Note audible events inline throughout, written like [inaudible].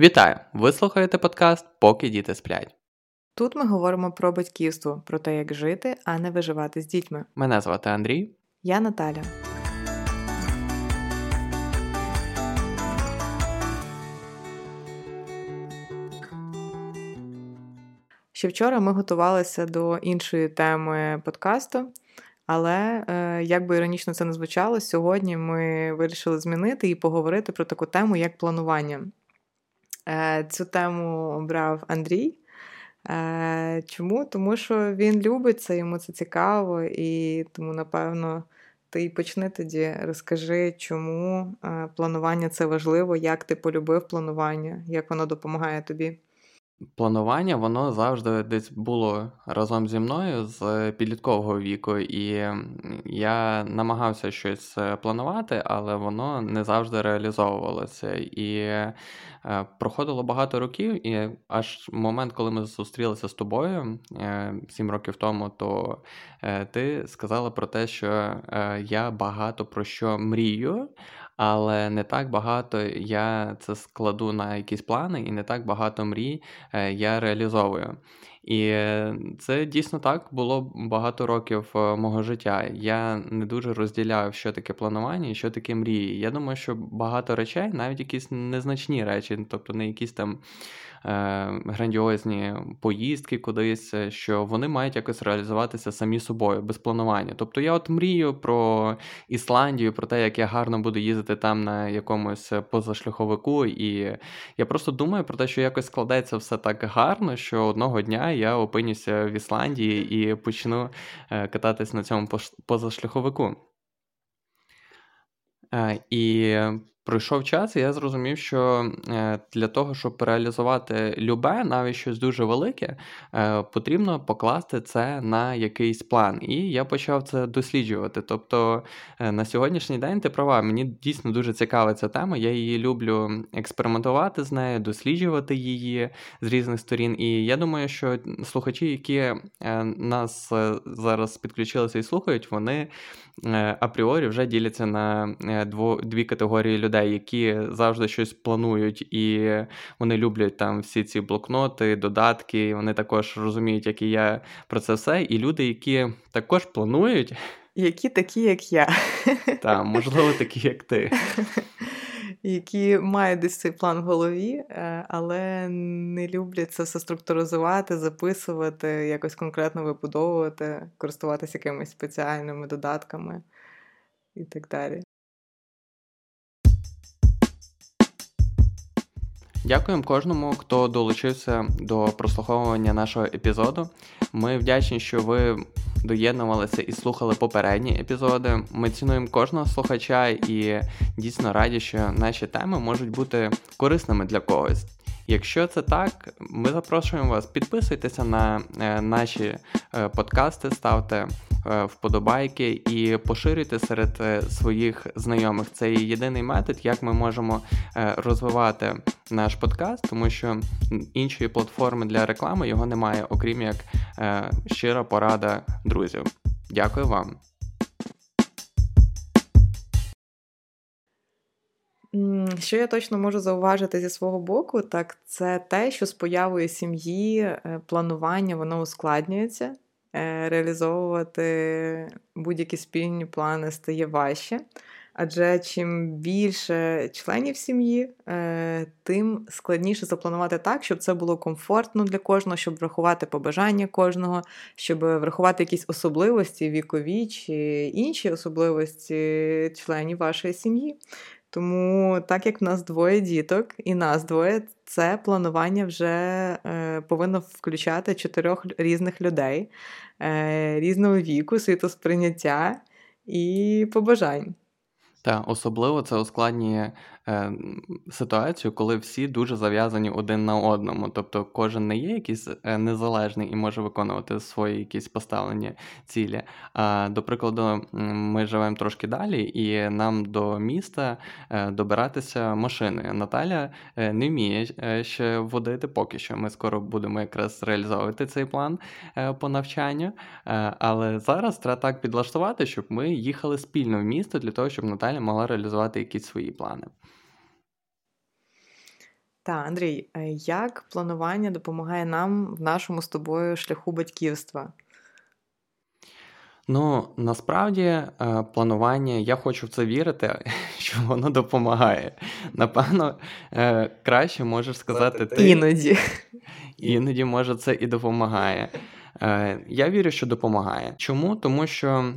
Вітаю! Ви слухаєте подкаст Поки діти сплять. Тут ми говоримо про батьківство, про те, як жити, а не виживати з дітьми. Мене звати Андрій. Я Наталя. Ще вчора ми готувалися до іншої теми подкасту, але е, як би іронічно це не звучало, сьогодні ми вирішили змінити і поговорити про таку тему, як планування. Е, цю тему обрав Андрій. Е, чому? Тому що він любить це, йому це цікаво, і тому, напевно, ти почни тоді. Розкажи, чому планування це важливо, як ти полюбив планування, як воно допомагає тобі. Планування воно завжди десь було разом зі мною з підліткового віку, і я намагався щось е, планувати, але воно не завжди реалізовувалося. І е, проходило багато років, і аж момент, коли ми зустрілися з тобою е, сім років тому, то ти сказала про те, що я багато про що мрію але не так багато я це складу на якісь плани, і не так багато мрій е, я реалізовую. І це дійсно так було багато років е, мого життя. Я не дуже розділяв, що таке планування і що таке мрії. Я думаю, що багато речей, навіть якісь незначні речі, тобто не якісь там е, грандіозні поїздки кудись, е, що вони мають якось реалізуватися самі собою без планування. Тобто я от мрію про Ісландію, про те, як я гарно буду їздити там на якомусь позашляховику, і я просто думаю про те, що якось складеться все так гарно, що одного дня я опинюся в Ісландії і почну е, кататись на цьому позашляховику. Е, і Пройшов час, і я зрозумів, що е, для того, щоб реалізувати любе, навіть щось дуже велике, е, потрібно покласти це на якийсь план. І я почав це досліджувати. Тобто е, на сьогоднішній день ти права, мені дійсно дуже цікава ця тема. Я її люблю експериментувати з нею, досліджувати її з різних сторін. І я думаю, що слухачі, які нас зараз підключилися і слухають, вони апріорі вже діляться на дві категорії людей людей, які завжди щось планують, і вони люблять там всі ці блокноти, додатки. Вони також розуміють, як і я про це все. І люди, які також планують, які такі, як я. Так, можливо, такі, як ти. [laughs] Які мають десь цей план в голові, е, але не люблять це все структуризувати, записувати, якось конкретно вибудовувати, користуватися якимись спеціальними додатками і так далі. Дякуємо кожному, хто долучився до прослуховування нашого епізоду. Ми вдячні, що ви доєднувалися і слухали попередні епізоди. Ми цінуємо кожного слухача і дійсно раді, що наші теми можуть бути корисними для когось. Якщо це так, ми запрошуємо вас, підписуйтеся на е, наші е, подкасти, ставте е, вподобайки і поширюйте серед своїх знайомих. Це єдиний метод, як ми можемо розвивати наш подкаст, тому що іншої платформи для реклами його немає, окрім як щира порада друзів. Дякую вам. Що я точно можу зауважити зі свого боку, так це те, що з появою сім'ї е, планування воно ускладнюється, е, реалізовувати будь-які спільні плани стає важче. Адже чим більше членів сім'ї, е, тим складніше запланувати так, щоб це було комфортно для кожного, щоб врахувати побажання кожного, щоб врахувати якісь особливості вікові чи інші особливості членів вашої сім'ї. Тому, так як в нас двоє діток і нас двоє, це планування вже е, повинно включати чотирьох різних людей е, різного віку, світосприйняття і побажань. Та особливо це ускладнює е, ситуацію, коли всі дуже зав'язані один на одному. Тобто кожен не є якийсь е, незалежний і може виконувати свої якісь поставлені цілі. А до прикладу, ми живемо трошки далі, і нам до міста е, добиратися машиною. Наталя е, не вміє ще водити поки що. Ми скоро будемо якраз реалізовувати цей план по навчанню. Але зараз треба так підлаштувати, щоб ми їхали спільно в місто для того, щоб Наталя могла реалізувати якісь свої плани. Так, Андрій, е, як планування допомагає нам в нашому з тобою шляху батьківства? Ну, насправді, е, планування, я хочу в це вірити, [laughs] що воно допомагає. Напевно, е, краще можеш сказати ти. Іноді. Іноді, може, це і допомагає. Я вірю, що допомагає. Чому? Тому що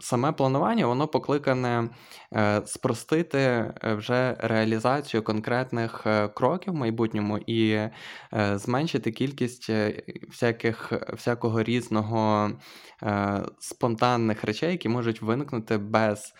саме планування воно покликане е, спростити е, вже реалізацію конкретних е, кроків в майбутньому і зменшити кількість всяких, всякого різного спонтанних речей, які можуть виникнути без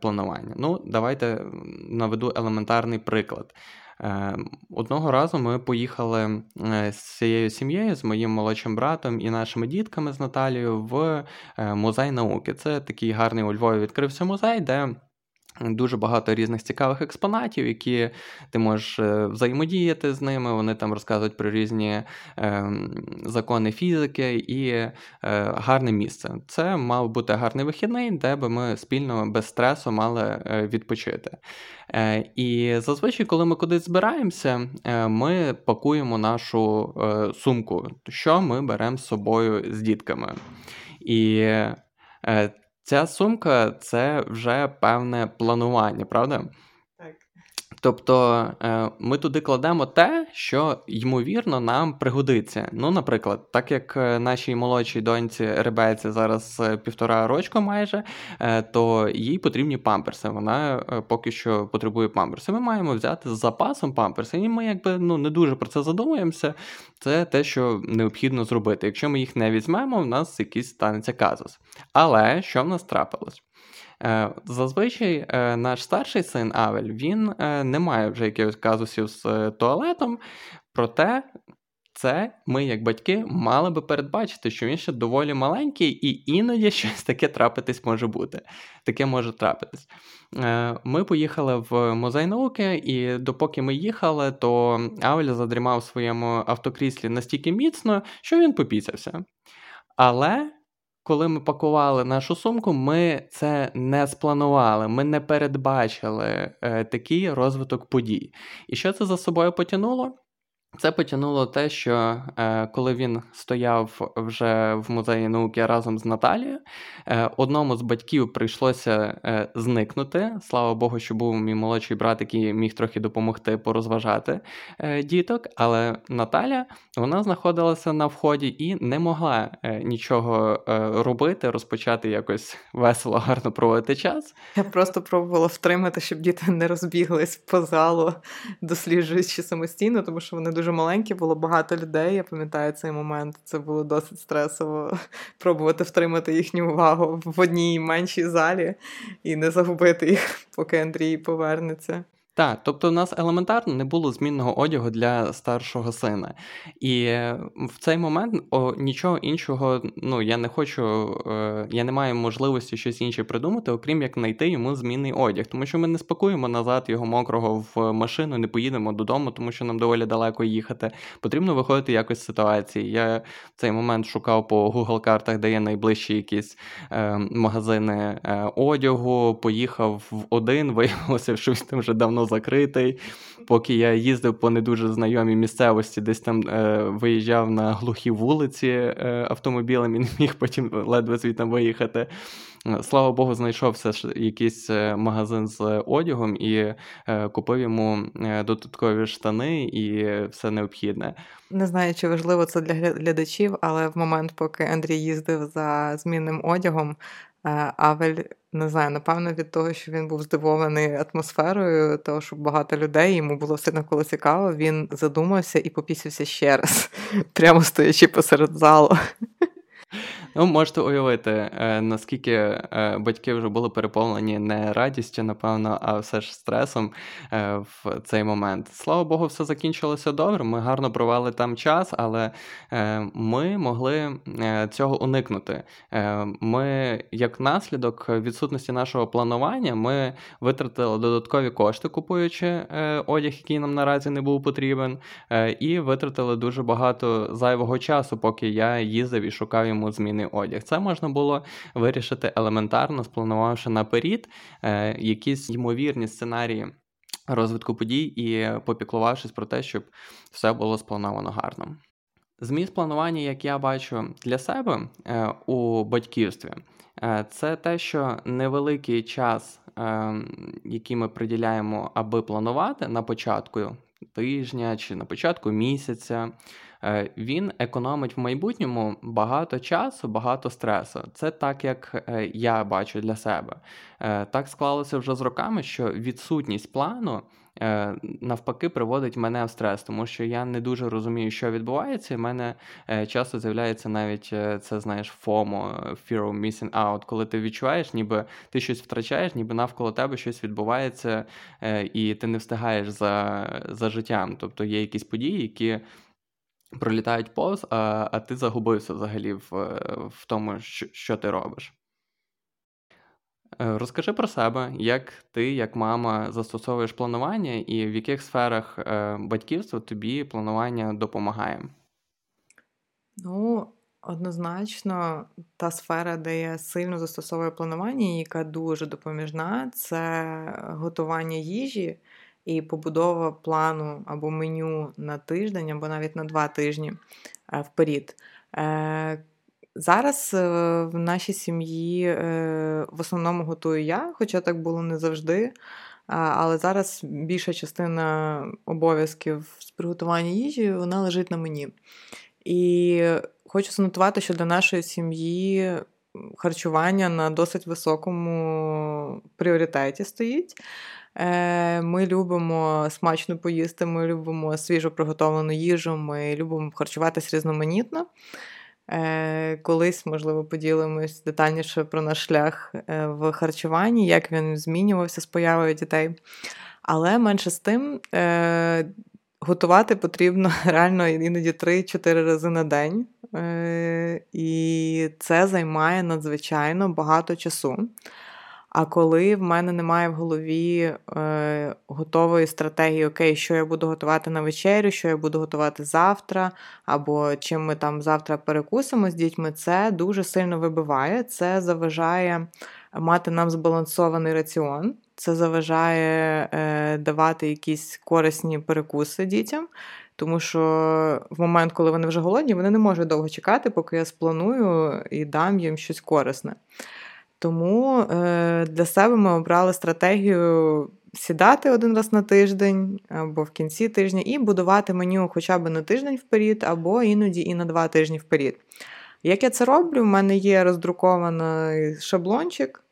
планування. Ну, давайте наведу елементарний приклад. Ем, одного разу ми поїхали е, з цією сім'єю, з моїм молодшим братом і нашими дітками з Наталією в е, музей науки. Це такий гарний у Львові відкрився музей, де Дуже багато різних цікавих експонатів, які ти можеш е, взаємодіяти з ними. Вони там розказують про різні е, закони фізики і е, гарне місце. Це мав бути гарний вихідний, де би ми спільно без стресу мали е, відпочити. Е, І зазвичай, коли ми кудись збираємося, е, ми пакуємо нашу е, сумку, що ми беремо з собою з дітками. І Ця сумка це вже певне планування, правда? Тобто е, ми туди кладемо те, що ймовірно нам пригодиться. Ну, наприклад, так як е, нашій молодшій доньці Ребеці зараз е, півтора рочка майже, то їй потрібні памперси. Вона поки що потребує памперси. Ми маємо взяти з запасом памперси, і ми якби ну не дуже про це задумуємося. Це те, що необхідно зробити. Якщо ми їх не візьмемо, в нас якийсь станеться казус. Але що в нас трапилось? Е, зазвичай е, наш старший син Авель він е, не має вже якихось казусів з туалетом, проте це ми, як батьки, мали би передбачити, що він ще доволі маленький, і іноді [laughs] щось таке трапитись може бути. Таке може трапитись. Ми поїхали в музей науки, і допоки ми їхали, то Авель задрімав в своєму автокріслі настільки міцно, що він попісявся. Але коли ми пакували нашу сумку, ми це не спланували, ми не передбачили е, такий розвиток подій. І що це за собою потягнуло? Це потягнуло те, що е, коли він стояв вже в музеї науки разом з Наталією, е, одному з батьків прийшлося е, зникнути. Слава Богу, що був мій молодший брат, який міг трохи допомогти порозважати е, діток. Але Наталя вона знаходилася на вході і не могла е, нічого е, робити, розпочати якось весело, гарно проводити час. Я просто пробувала втримати, щоб діти не розбіглись по залу, досліджуючи самостійно, тому що вони дуже дуже маленькі, було багато людей. Я пам'ятаю цей момент. Це було досить стресово [laughs] пробувати втримати їхню увагу в одній меншій залі і не загубити їх, [laughs] поки Андрій повернеться. Так, тобто у нас елементарно не було змінного одягу для старшого сина. І в цей момент о, нічого іншого, ну я не хочу, е, я не маю можливості щось інше придумати, окрім як знайти йому змінний одяг. Тому що ми не спакуємо назад його мокрого в машину, не поїдемо додому, тому що нам доволі далеко їхати. Потрібно виходити якось з ситуації. Я в цей момент шукав по Google картах, де є найближчі якісь е, магазини е, одягу. Поїхав в один, [laughs] виявилося, що він там вже давно закритий. Поки я їздив по не дуже знайомій місцевості, десь там е, виїжджав на глухі вулиці е, автомобілем і [laughs] не міг потім ледве звідти виїхати. Слава Богу, знайшовся якийсь е, магазин з одягом і е, купив йому е, додаткові штани і все необхідне. Не знаю, чи важливо це для глядачів, але в момент, поки Андрій їздив за змінним одягом, Авель не знаю, напевно, від того, що він був здивований атмосферою, того, що багато людей йому було все навколо цікаво, він задумався і попісився ще раз, [laughs] прямо стоячи посеред залу. Ну, можете уявити, е, наскільки е, батьки вже були переповнені не радістю, напевно, а все ж стресом е, в цей момент. Слава Богу, все закінчилося добре. Ми гарно провели там час, але ми могли цього уникнути. Ми, як наслідок відсутності нашого планування, ми витратили додаткові кошти, купуючи одяг, який нам наразі не був потрібен, і витратили дуже багато зайвого часу, поки я їздив і шукав йому зміни одяг. Це можна було вирішити елементарно, спланувавши наперед е, якісь ймовірні сценарії. розвитку подій і попіклувавшись про те, щоб все було сплановано гарно. Зміст планування, як я бачу для себе е, у батьківстві, е, це те, що невеликий час, який ми приділяємо, аби планувати на початку тижня чи на початку місяця, він економить в майбутньому багато часу, багато стресу. Це так, як е, я бачу для себе. Е, так склалося вже з роками, що відсутність плану. Навпаки, приводить мене в стрес, тому що я не дуже розумію, що відбувається, і в мене часто з'являється навіть це, знаєш, FOMO, Fear of Missing Out, коли ти відчуваєш, ніби ти щось втрачаєш, ніби навколо тебе щось відбувається, і ти не встигаєш за за життям. Тобто є якісь події, які пролітають повз, а а ти загубився взагалі в в тому, що, що ти робиш. Е, розкажи про себе, як ти, як мама, застосовуєш планування, і в яких сферах е, батьківства тобі планування допомагає? Ну, однозначно, та сфера, де я сильно застосовую планування, яка дуже допоміжна, це готування їжі і побудова плану або меню на тиждень, або навіть на два тижні е, вперед. Е, зараз е, в нашій сім'ї в основному готую я, хоча так було не завжди. Але зараз більша частина обов'язків з приготування їжі вона лежить на мені. І хочу занотувати, що для нашої сім'ї харчування на досить високому пріоритеті стоїть. Е, ми любимо смачно поїсти, ми любимо свіжо приготовлену їжу, ми любимо харчуватися різноманітно. Е, колись, можливо, поділимось детальніше про наш шлях е, в харчуванні, як він змінювався з появою дітей. Але менше з тим, готувати потрібно [laughs] реально іноді 3-4 рази на день. І це займає надзвичайно багато часу. А коли в мене немає в голові е, готової стратегії, окей, що я буду готувати на вечерю, що я буду готувати завтра, або чим ми там завтра перекусимо з дітьми, це дуже сильно вибиває. Це заважає мати нам збалансований раціон, це заважає е, давати якісь корисні перекуси дітям. Тому що в момент, коли вони вже голодні, вони не можуть довго чекати, поки я спланую і дам їм щось корисне. Тому е, для себе ми обрали стратегію сідати один раз на тиждень або в кінці тижня і будувати меню хоча б на тиждень вперед, або іноді і на два тижні вперед. Як я це роблю, в мене є роздрукований шаблончик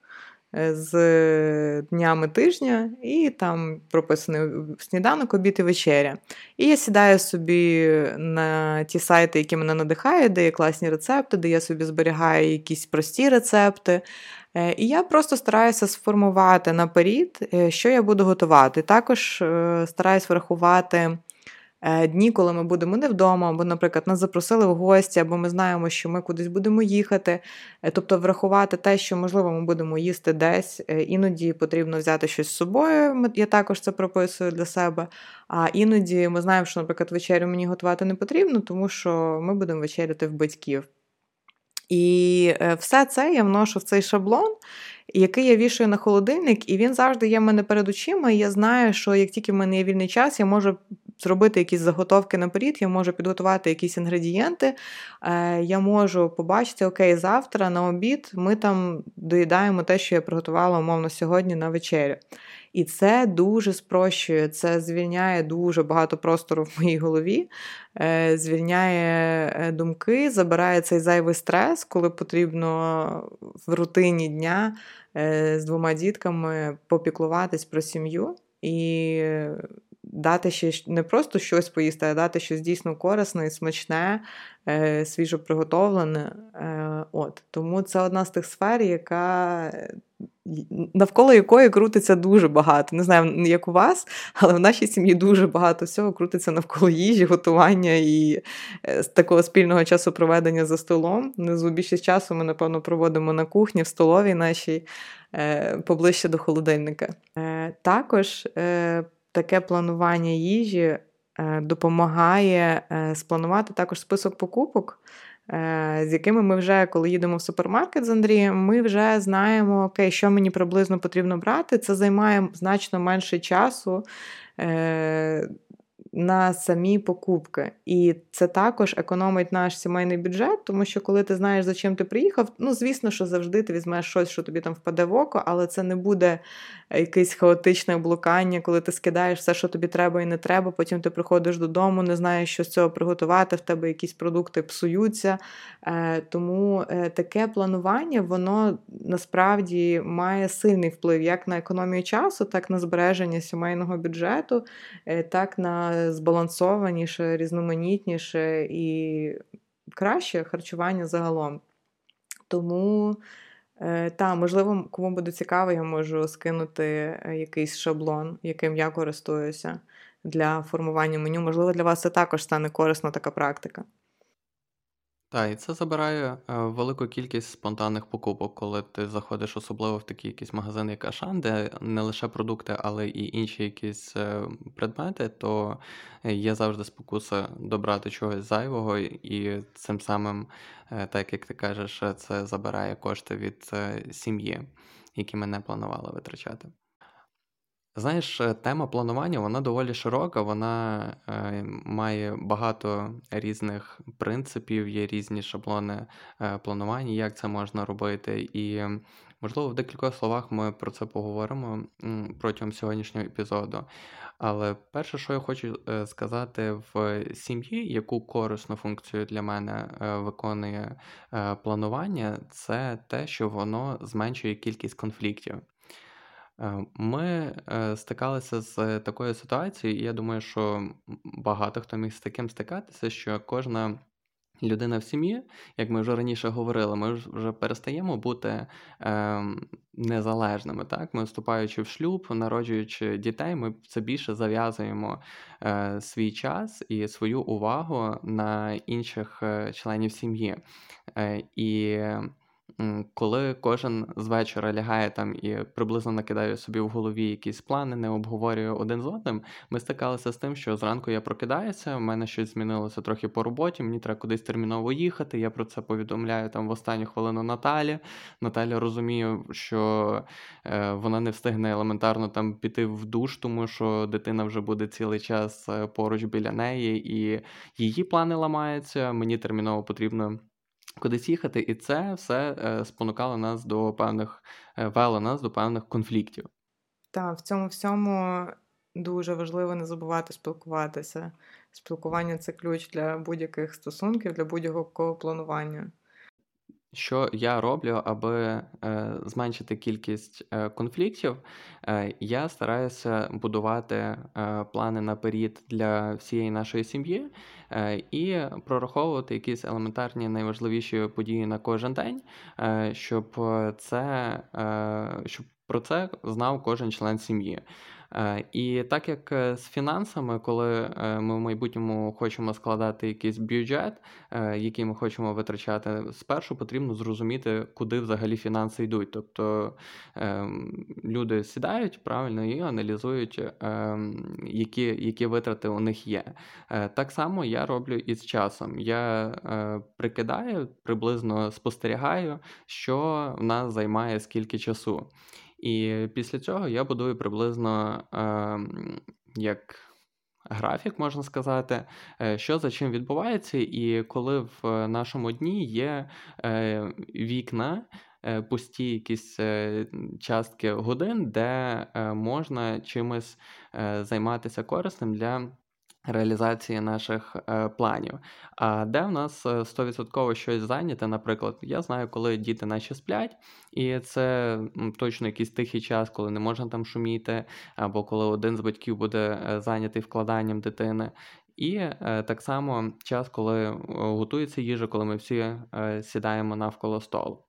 з днями тижня, і там прописаний сніданок, обід і вечеря. І я сідаю собі на ті сайти, які мене надихають, де є класні рецепти, де я собі зберігаю якісь прості рецепти. Е, і я просто стараюся сформувати наперед, е, що я буду готувати. Також е, стараюсь врахувати дні, коли ми будемо не вдома, або, наприклад, нас запросили в гості, або ми знаємо, що ми кудись будемо їхати. Тобто врахувати те, що, можливо, ми будемо їсти десь, іноді потрібно взяти щось з собою. Я також це прописую для себе. А іноді ми знаємо, що, наприклад, вечерю мені готувати не потрібно, тому що ми будемо вечеряти в батьків. І е, все це я вношу в цей шаблон, який я вішаю на холодильник, і він завжди є в мене перед очима. І я знаю, що як тільки в мене є вільний час, я можу зробити якісь заготовки наперед, я можу підготувати якісь інгредієнти. Е, я можу побачити, окей, завтра на обід ми там доїдаємо те, що я приготувала умовно сьогодні на вечерю. І це дуже спрощує, це звільняє дуже багато простору в моїй голові, е, звільняє е, думки, забирає цей зайвий стрес, коли потрібно в рутині дня з двома дітками попіклуватись про сім'ю. І дати ще не просто щось поїсти, а дати щось дійсно корисне і смачне, е, свіжо приготовлене. Е, от. Тому це одна з тих сфер, яка. Навколо якої крутиться дуже багато. Не знаю, як у вас, але в нашій сім'ї дуже багато всього крутиться навколо їжі, готування і е, такого спільного часу проведення за столом. Внизу більшість часу ми, напевно, проводимо на кухні, в столовій нашій поближче до холодильника. Також таке планування їжі е, допомагає е, спланувати також список покупок. з якими ми вже, коли їдемо в супермаркет з Андрієм, ми вже знаємо, окей, що мені приблизно потрібно брати. Це займає значно менше часу на самі покупки. І це також економить наш сімейний бюджет, тому що коли ти знаєш, за чим ти приїхав, ну звісно, що завжди ти візьмеш щось, що тобі там впаде в око, але це не буде якесь хаотичне блукання, коли ти скидаєш все, що тобі треба і не треба. Потім ти приходиш додому, не знаєш, що з цього приготувати, в тебе якісь продукти псуються. Е, тому е, таке планування, воно насправді має сильний вплив як на економію часу, так на збереження сімейного бюджету, е, так на збалансованіше, різноманітніше і краще харчування загалом. Тому, та, можливо, кому буде цікаво, я можу скинути е, якийсь шаблон, яким я користуюся для формування меню. Можливо, для вас це також стане корисна така практика. Так, і це забирає е, велику кількість спонтанних покупок, коли ти заходиш особливо в такі якісь магазини, як Ашан, де не лише продукти, але і інші якісь е, предмети, то є завжди спокуса добрати чогось зайвого, і цим самим, е, так як ти кажеш, це забирає кошти від сім'ї, які ми не планували витрачати. Знаєш, е, тема планування вона доволі широка, вона е, має багато різних принципів, є різні шаблони е, планування, як це можна робити. І, можливо, в декількох словах ми про це поговоримо протягом сьогоднішнього епізоду. Але перше, що я хочу е, сказати в сім'ї, яку корисну функцію для мене е, виконує планування, це те, що воно зменшує кількість конфліктів. Е, ми е, стикалися з такою ситуацією, і я думаю, що багато хто міг з таким стикатися, що кожна людина в сім'ї, як ми вже раніше говорили, ми вже перестаємо бути е, незалежними. Так? Ми вступаючи в шлюб, народжуючи дітей, ми все більше зав'язуємо е, свій час і свою увагу на інших е, членів сім'ї. І коли кожен з вечора лягає там і приблизно накидає собі в голові якісь плани, не обговорює один з одним, ми стикалися з тим, що зранку я прокидаюся, в мене щось змінилося трохи по роботі, мені треба кудись терміново їхати. Я про це повідомляю там в останню хвилину Наталі. Наталя розуміє, що е, вона не встигне елементарно там піти в душ, тому що дитина вже буде цілий час е, поруч біля неї, і її плани ламаються. Мені терміново потрібно кудись їхати, і це все е, спонукало нас до певних, е, вело нас до певних конфліктів. Так, в цьому всьому дуже важливо не забувати спілкуватися. Спілкування це ключ для будь-яких стосунків, для будь-якого планування. Що я роблю, аби е, зменшити кількість е, конфліктів, е, я стараюся будувати плани наперед для всієї нашої сім'ї і прораховувати якісь елементарні найважливіші події на кожен день, щоб це щоб про це знав кожен член сім'ї. Е, і так як е, з фінансами, коли е, ми в майбутньому хочемо складати якийсь бюджет, який ми хочемо витрачати, спершу потрібно зрозуміти, куди взагалі фінанси йдуть. Тобто ем, люди сідають правильно і аналізують, ем, які які витрати у них є. Так само я роблю і з часом. Я прикидаю, приблизно спостерігаю, що в нас займає скільки часу. І після цього я будую приблизно е, як графік, можна сказати, е, що за чим відбувається, і коли в нашому дні є е, вікна. Е, пусті якісь е, частки годин, де можна чимось займатися корисним для реалізації наших е, планів. А де в нас 100% е, щось зайняте, наприклад, я знаю, коли діти наші сплять, і це точно якийсь тихий час, коли не можна там шуміти, або коли один з батьків буде е, зайнятий вкладанням дитини. І е, так само час, коли готується їжа, коли ми всі е, сідаємо навколо столу.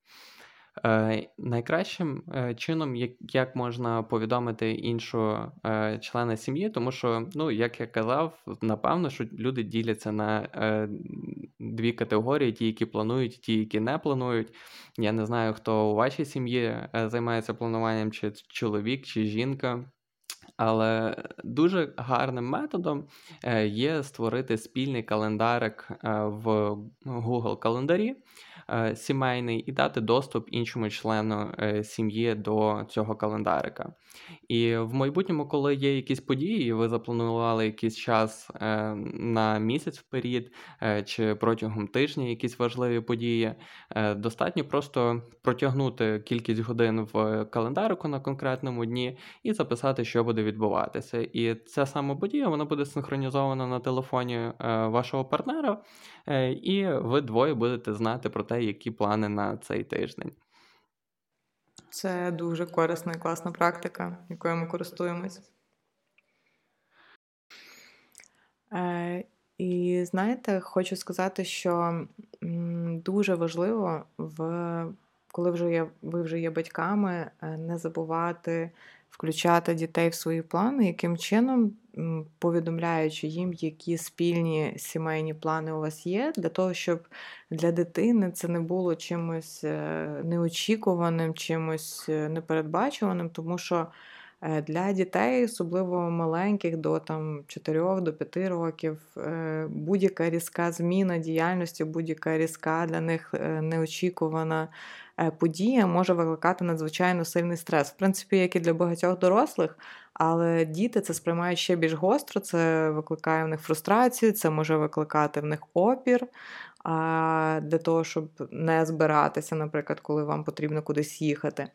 Е, найкращим е, чином, як як можна повідомити іншого е, члена сім'ї, тому що, ну, як я казав, напевно, що люди діляться на дві категорії: ті, які планують, ті, які не планують. Я не знаю, хто у вашій сім'ї займається плануванням, чи чоловік, чи жінка. Але дуже гарним методом е, є створити спільний календарик е, в Google календарі е, сімейний і дати доступ іншому члену сім'ї до цього календарика. І в майбутньому, коли є якісь події, ви запланували якийсь час на місяць вперед чи протягом тижня якісь важливі події, достатньо просто протягнути кількість годин в календарику на конкретному дні і записати, що буде відбуватися. І ця сама подія вона буде синхронізована на телефоні е, вашого партнера, е, і ви двоє будете знати про те, які плани на цей тиждень. Це дуже корисна і класна практика, якою ми користуємось. Е, І знаєте, хочу сказати, що дуже важливо, в, коли вже є, ви вже є батьками, е, не забувати включати дітей в свої плани, яким чином, повідомляючи їм, які спільні сімейні плани у вас є, для того, щоб для дитини це не було чимось е, неочікуваним, чимось е, непередбачуваним, тому що. Е, для дітей, особливо маленьких, до там 4 до 5 років, будь-яка різка зміна діяльності, будь-яка різка для них неочікувана подія може викликати надзвичайно сильний стрес. В принципі, як і для багатьох дорослих, але діти це сприймають ще більш гостро, це викликає в них фрустрацію, це може викликати в них опір. А для того, щоб не збиратися, наприклад, коли вам потрібно кудись їхати.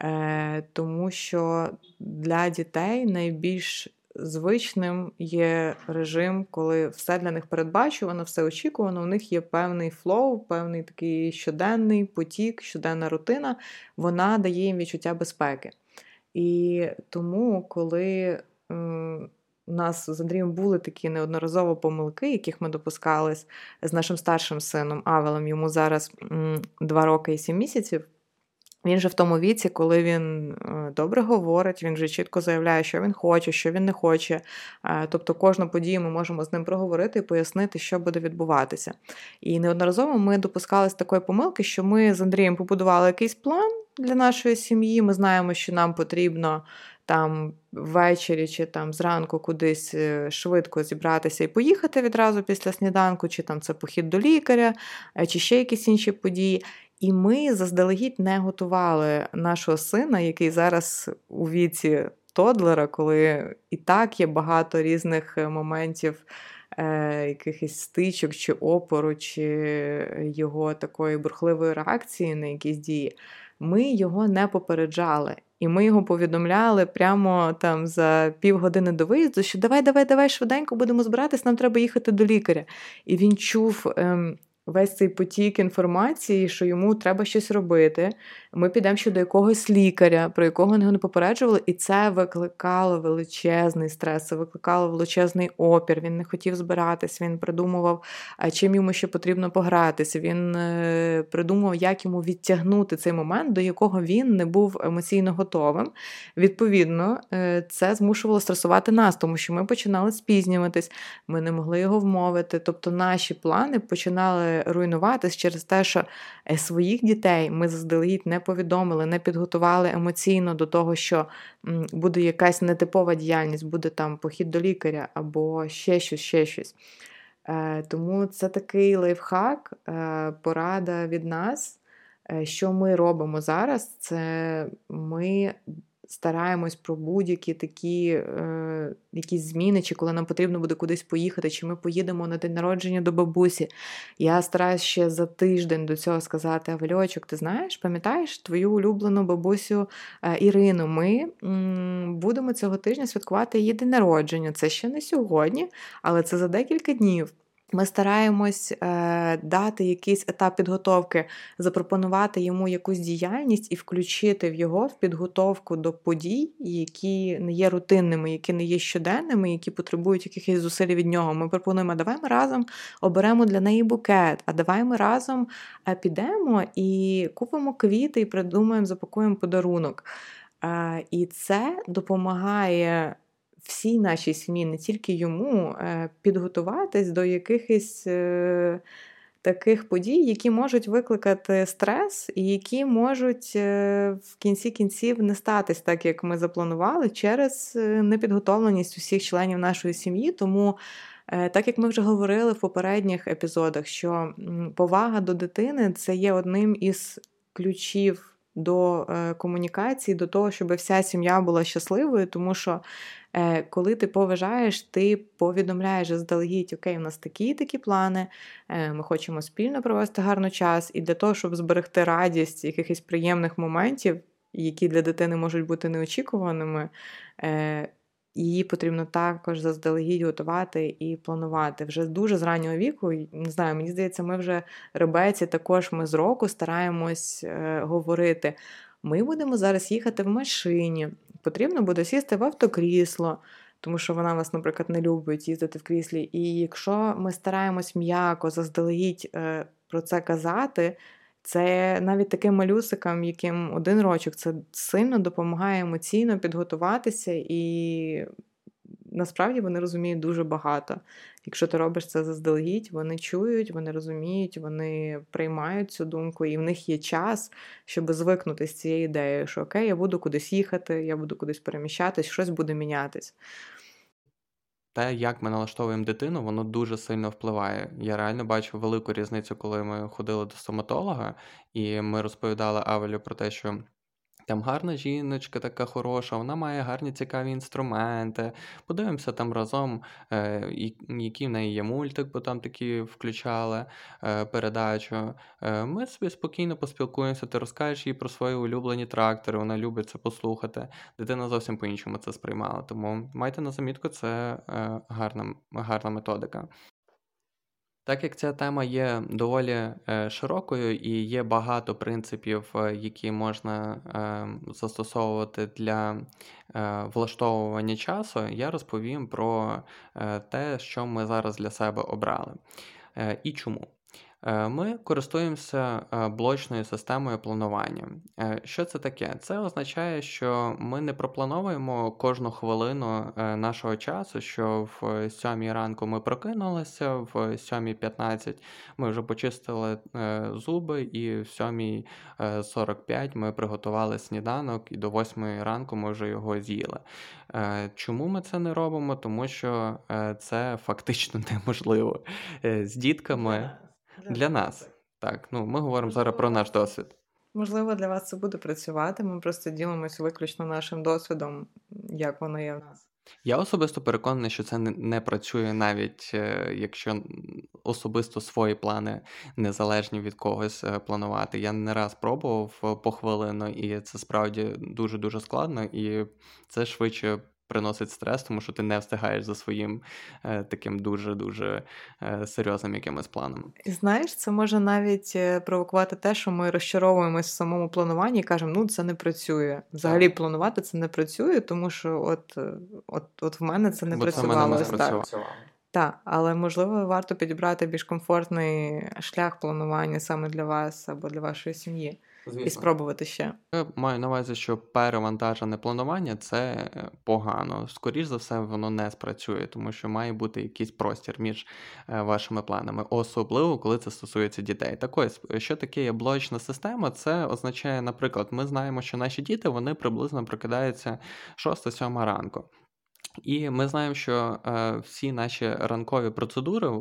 Е, Тому що для дітей найбільш звичним є режим, коли все для них передбачувано, все очікувано. У них є певний flow, певний такий щоденний потік, щоденна рутина, вона дає їм відчуття безпеки. І тому, коли у нас з Андрієм були такі неодноразово помилки, яких ми допускались з нашим старшим сином Авелем, йому зараз 2 роки і 7 місяців. Він же в тому віці, коли він е, добре говорить, він вже чітко заявляє, що він хоче, що він не хоче. Е, тобто кожну подію ми можемо з ним проговорити і пояснити, що буде відбуватися. І неодноразово ми допускалися такої помилки, що ми з Андрієм побудували якийсь план для нашої сім'ї. Ми знаємо, що нам потрібно там ввечері чи там зранку кудись е, швидко зібратися і поїхати відразу після сніданку, чи там це похід до лікаря, чи ще якісь інші події. І ми заздалегідь не готували нашого сина, який зараз у віці Тодлера, коли і так є багато різних е, моментів. Е, якихось стичок чи опору, чи його такої бурхливої реакції на якісь дії, ми його не попереджали. І ми його повідомляли прямо там за півгодини до виїзду, що давай, давай, давай швиденько будемо збиратись, нам треба їхати до лікаря. І він чув. Ем, весь цей потік інформації, що йому треба щось робити. Ми підемо ще до якогось лікаря, про якого його не попереджували, і це викликало величезний стрес, це викликало величезний опір. Він не хотів збиратись, він придумував, чим йому ще потрібно погратися. Він е, придумав, як йому відтягнути цей момент, до якого він не був емоційно готовим. Відповідно, е, це змушувало стресувати нас, тому що ми починали спізнюватись, ми не могли його вмовити. Тобто наші плани починали руйнуватись через те, що е, своїх дітей ми заздалегідь не повідомили, не підготували емоційно до того, що буде якась нетипова діяльність, буде там похід до лікаря або ще щось, ще щось. Е, тому це такий лайфхак, е, порада від нас. Що ми робимо зараз? Це ми стараємось про будь-які такі е, якісь зміни, чи коли нам потрібно буде кудись поїхати, чи ми поїдемо на день народження до бабусі. Я стараюсь ще за тиждень до цього сказати: Авельочок, ти знаєш, пам'ятаєш твою улюблену бабусю е, Ірину? Ми м, будемо цього тижня святкувати її день народження. Це ще не сьогодні, але це за декілька днів. Ми стараємось е, дати якийсь етап підготовки, запропонувати йому якусь діяльність і включити в його в підготовку до подій, які не є рутинними, які не є щоденними, які потребують якихось зусиль від нього. Ми пропонуємо, давай ми разом оберемо для неї букет, а давай ми разом е, підемо і купимо квіти і придумаємо, запакуємо подарунок. Е, і це допомагає всій нашій сім'ї, не тільки йому, е, підготуватись до якихось е, таких подій, які можуть викликати стрес, і які можуть е, в кінці кінців не статись так, як ми запланували, через непідготовленість усіх членів нашої сім'ї. Тому. Так як ми вже говорили в попередніх епізодах, що повага до дитини це є одним із ключів до комунікації, до того, щоб вся сім'я була щасливою, тому що Е, коли ти поважаєш, ти повідомляєш заздалегідь, окей, у нас такі такі плани, е, ми хочемо спільно провести гарний час, і для того, щоб зберегти радість якихось приємних моментів, які для дитини можуть бути неочікуваними. Її потрібно також заздалегідь готувати і планувати. Вже дуже з раннього віку, не знаю, мені здається, ми вже ребеці, також ми з року стараємось е, говорити. Ми будемо зараз їхати в машині потрібно буде сісти в автокрісло, тому що вона вас, наприклад, не любить їздити в кріслі. І якщо ми стараємось м'яко заздалегідь е, про це казати, це навіть таким малюсикам, яким один рочок, це сильно допомагає емоційно підготуватися і насправді вони розуміють дуже багато. Якщо ти робиш це заздалегідь, вони чують, вони розуміють, вони приймають цю думку, і в них є час, щоб звикнути з цією ідеєю, що окей, я буду кудись їхати, я буду кудись переміщатись, щось буде мінятись. Те, як ми налаштовуємо дитину, воно дуже сильно впливає. Я реально бачу велику різницю, коли ми ходили до стоматолога, і ми розповідали Авелю про те, що там гарна жіночка така хороша, вона має гарні цікаві інструменти. Подивимося там разом, е, який в неї є мультик, бо там такі включали е, передачу. Е, Ми собі спокійно поспілкуємося, ти розкажеш їй про свої улюблені трактори, вона любить це послухати. Дитина зовсім по-іншому це сприймала. Тому майте на замітку, це гарна, гарна методика. Так як ця тема є доволі е, широкою і є багато принципів, е, які можна е, застосовувати для влаштовування часу, я розповім про те, що ми зараз для себе обрали і чому. Е, ми користуємося е, блочною системою планування. Е, що це таке? Це означає, що ми не проплановуємо кожну хвилину нашого часу, що в 7 ранку ми прокинулися, в 7.15 ми вже почистили зуби, і в 7.45 ми приготували сніданок, і до 8 ранку ми вже його з'їли. Чому ми це не робимо? Тому що це фактично [laughs] неможливо з дітками. Для нас. Так, ну ми говоримо зараз про наш досвід. Можливо, для вас це буде працювати. Ми просто ділимося виключно нашим досвідом, як воно є в нас. Я особисто переконаний, що це не, працює навіть е, якщо особисто свої плани незалежні від когось е, планувати. Я не раз пробував е, по хвилину, і це справді дуже дуже складно, і це швидше приносить стрес, тому що ти не встигаєш за своїм е, таким дуже-дуже е, серйозним якимось планом. І знаєш, це може навіть е, провокувати те, що ми розчаровуємось в самому плануванні і кажемо, ну це не працює. Взагалі так. планувати це не працює, тому що от от, от в мене це не Бо працювало. Це так. Так, але можливо варто підібрати більш комфортний шлях планування саме для вас або для вашої сім'ї. Звісно. і спробувати ще. Я маю на увазі, що перевантажене планування це погано. Скоріше за все, воно не спрацює, тому що має бути якийсь простір між е, вашими планами, особливо коли це стосується дітей. Так ось, що таке є блочна система? Це означає, наприклад, ми знаємо, що наші діти вони приблизно прокидаються 6-7 ранку. І ми знаємо, що е, всі наші ранкові процедури е,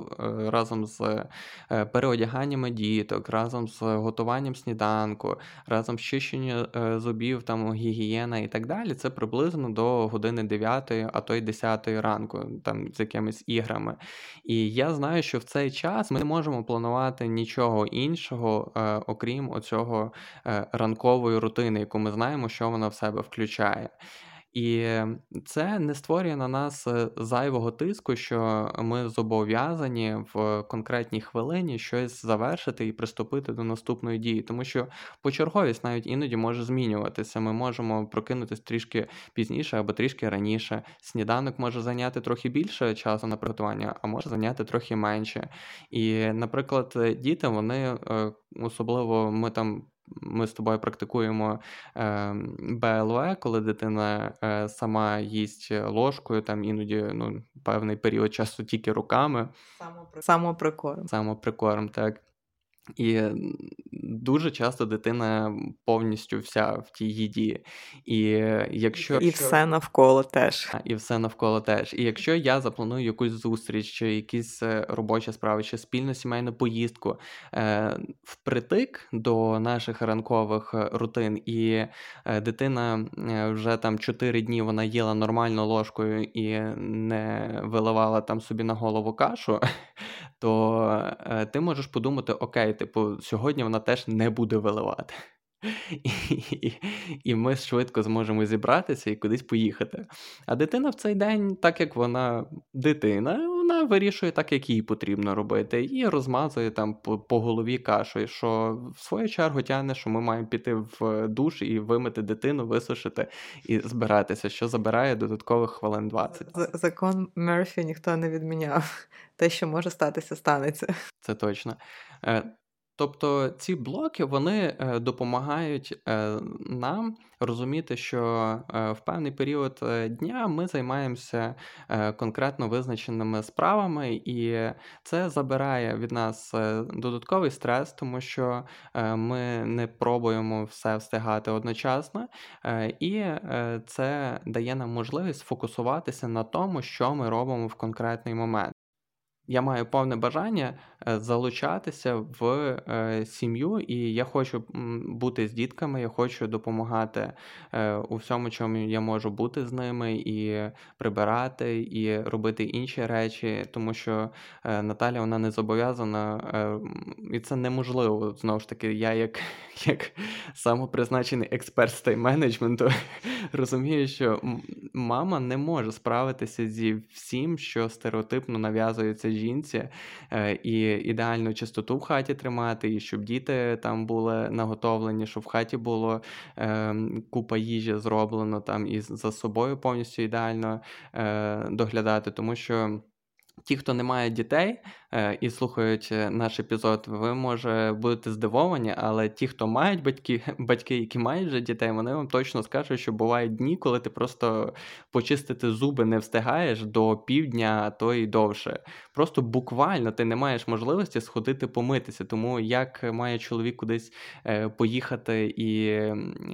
разом з е, переодяганнями діток, разом з готуванням сніданку, разом з чищенням е, зубів, там гігієна і так далі, це приблизно до години 9, а то й 10 ранку, там з якимись іграми. І я знаю, що в цей час ми не можемо планувати нічого іншого, е, окрім оцього е, ранкової рутини, яку ми знаємо, що вона в себе включає. І це не створює на нас е, зайвого тиску, що ми зобов'язані в конкретній хвилині щось завершити і приступити до наступної дії, тому що почерговість навіть іноді може змінюватися. Ми можемо прокинутись трішки пізніше або трішки раніше. Сніданок може зайняти трохи більше часу на приготування, а може зайняти трохи менше. І, наприклад, діти вони е, особливо ми там ми з тобою практикуємо БЛВ, коли дитина е, сама їсть ложкою, там іноді ну, певний період часу тільки руками. Самоприкорм. Самоприкорм, так. І дуже часто дитина повністю вся в тій їді. І якщо І все навколо теж. І все навколо теж. І якщо я запланую якусь зустріч, чи якісь е, робочі справи, чи спільну сімейну поїздку е, впритик до наших ранкових е, рутин, і е, дитина е, вже там 4 дні вона їла нормально ложкою і не виливала там собі на голову кашу, [laughs] то е, ти можеш подумати: окей, типу, сьогодні вона теж не буде виливати. [laughs] І, і ми швидко зможемо зібратися і кудись поїхати. А дитина в цей день, так як вона дитина, вона вирішує так, як їй потрібно робити, і розмазує там по, по голові кашою, що в свою чергу тягне, що ми маємо піти в душ і вимити дитину, висушити і збиратися, що забирає додаткових хвилин 20. Закон Мерфі ніхто не відміняв. [laughs] Те, що може статися, станеться. Це точно. Тобто ці блоки вони е, допомагають е, нам розуміти, що е, в певний період дня ми займаємося конкретно визначеними справами, і це забирає від нас додатковий стрес, тому що ми не пробуємо все встигати одночасно, і це дає нам можливість фокусуватися на тому, що ми робимо в конкретний момент. Я маю повне бажання залучатися в е, сім'ю, і я хочу бути з дітками, я хочу допомагати е, у всьому, чому я можу бути з ними, і прибирати, і робити інші речі, тому що Наталя вона не зобов'язана, і це неможливо. Знову ж таки, я, як [laughs] як самопризначений експерт з тайм-менеджменту, [laughs] розумію, що мама не може справитися зі всім, що стереотипно нав'язується жінці, е, і ідеальну чистоту в хаті тримати, і щоб діти там були наготовлені, щоб в хаті було е, купа їжі зроблено там і за собою повністю ідеально е, доглядати, тому що. Ті, хто не має дітей е, і слухають е, наш епізод, ви може будете здивовані, але ті, хто мають батьки, [laughs] батьки, які мають вже дітей, вони вам точно скажуть, що бувають дні, коли ти просто почистити зуби не встигаєш до півдня, а то й довше. Просто буквально ти не маєш можливості сходити помитися. Тому як має чоловік кудись е, поїхати і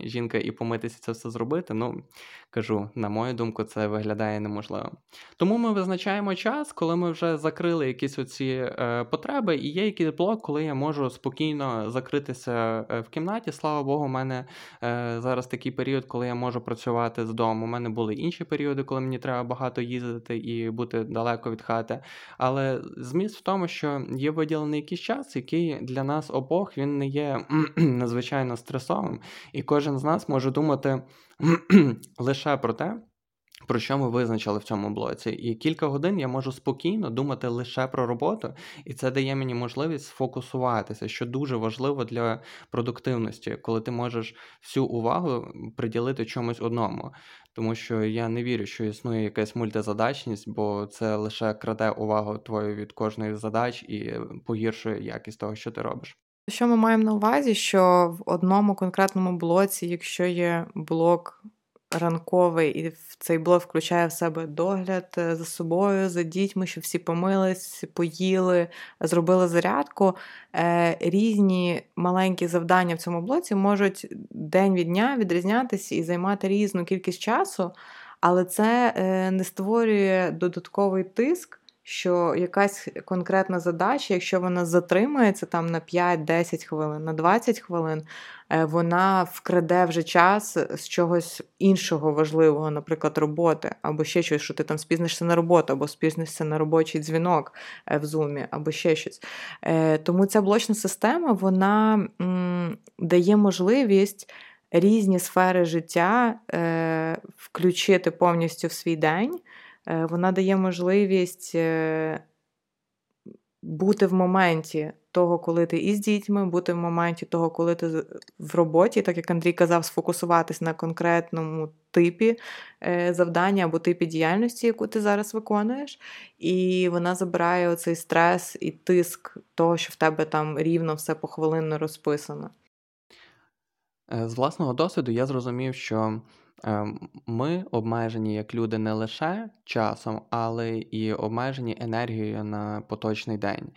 жінка і помитися це все зробити, ну кажу, на мою думку, це виглядає неможливо. Тому ми визначаємо час, коли ми вже закрили якісь оці е, потреби, і є якийсь блок, коли я можу спокійно закритися е, в кімнаті. Слава Богу, у мене е, зараз такий період, коли я можу працювати з дому. У мене були інші періоди, коли мені треба багато їздити і бути далеко від хати. Але зміст в тому, що є виділений якийсь час, який для нас обох він не є [clears throat] надзвичайно стресовим, і кожен з нас може думати [clears throat] лише про те, про що ми визначили в цьому блоці. І кілька годин я можу спокійно думати лише про роботу, і це дає мені можливість сфокусуватися, що дуже важливо для продуктивності, коли ти можеш всю увагу приділити чомусь одному. Тому що я не вірю, що існує якась мультизадачність, бо це лише краде увагу твою від кожної задач і погіршує якість того, що ти робиш. Що ми маємо на увазі, що в одному конкретному блоці, якщо є блок ранковий, і цей блок включає в себе догляд е, за собою, за дітьми, що всі помились, поїли, зробили зарядку, е, різні маленькі завдання в цьому блоці можуть день від дня відрізнятися і займати різну кількість часу, але це е, не створює додатковий тиск що якась конкретна задача, якщо вона затримається там на 5-10 хвилин, на 20 хвилин, е, вона вкраде вже час з чогось іншого важливого, наприклад, роботи, або ще щось, що ти там спізнишся на роботу, або спізнишся на робочий дзвінок е, в зумі, або ще щось. Е, тому ця блочна система вона дає можливість. Різні сфери життя е, включити повністю в свій день, вона дає можливість е, бути в моменті того, коли ти із дітьми, бути в моменті того, коли ти в роботі, так як Андрій казав, сфокусуватись на конкретному типі е, завдання або типі діяльності, яку ти зараз виконуєш, і вона забирає оцей стрес і тиск того, що в тебе там рівно все похвилинно розписано. З власного досвіду я зрозумів, що ми обмежені як люди не лише часом, але і обмежені енергією на поточний день.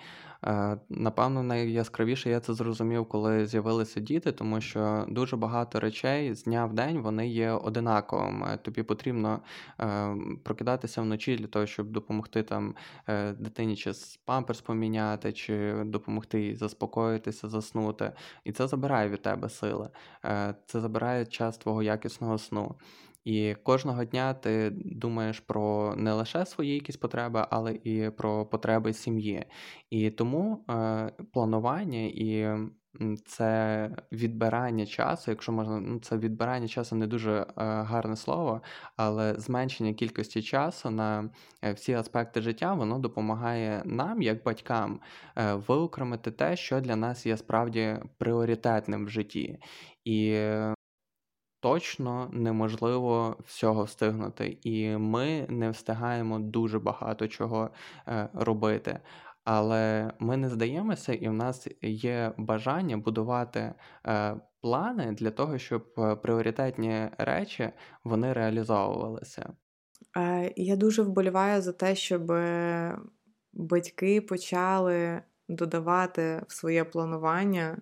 Е, напевно, найяскравіше я це зрозумів, коли з'явилися діти, тому що дуже багато речей з дня в день вони є одинаковими. Тобі потрібно е, прокидатися вночі для того, щоб допомогти там е, дитині чи памперс поміняти, чи допомогти їй заспокоїтися, заснути. І це забирає від тебе сили. Це забирає час твого якісного сну. І кожного дня ти думаєш про не лише свої якісь потреби, але і про потреби сім'ї. І тому е, планування і це відбирання часу, якщо можна, ну це відбирання часу не дуже е, гарне слово, але зменшення кількості часу на е, всі аспекти життя, воно допомагає нам, як батькам, е, виокремити те, що для нас є справді пріоритетним в житті. І точно неможливо всього встигнути, і ми не встигаємо дуже багато чого е, робити. Але ми не здаємося, і в нас є бажання будувати е, плани для того, щоб е, пріоритетні речі вони реалізовувалися. Я дуже вболіваю за те, щоб батьки почали додавати в своє планування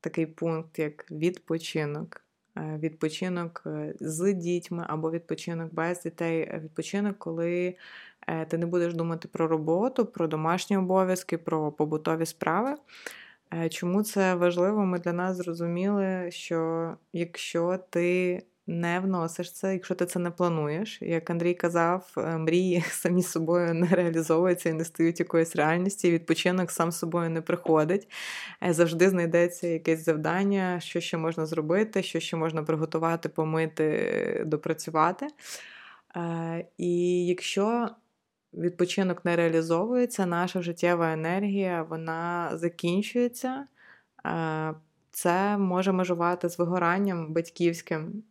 такий пункт, як відпочинок. Е, відпочинок е, з дітьми або відпочинок без дітей, е, відпочинок, коли ти не будеш думати про роботу, про домашні обов'язки, про побутові справи. Чому це важливо? Ми для нас зрозуміли, що якщо ти не вносиш це, якщо ти це не плануєш. Як Андрій казав, е, мрії [laughs] самі собою не реалізовуються і не стають якоюсь реальністю. Відпочинок сам собою не приходить. Е, завжди знайдеться якесь завдання, що ще можна зробити, що ще можна приготувати, помити, допрацювати. Е, і якщо відпочинок не реалізовується, наша життєва енергія вона закінчується. Це може межувати з вигоранням батьківським.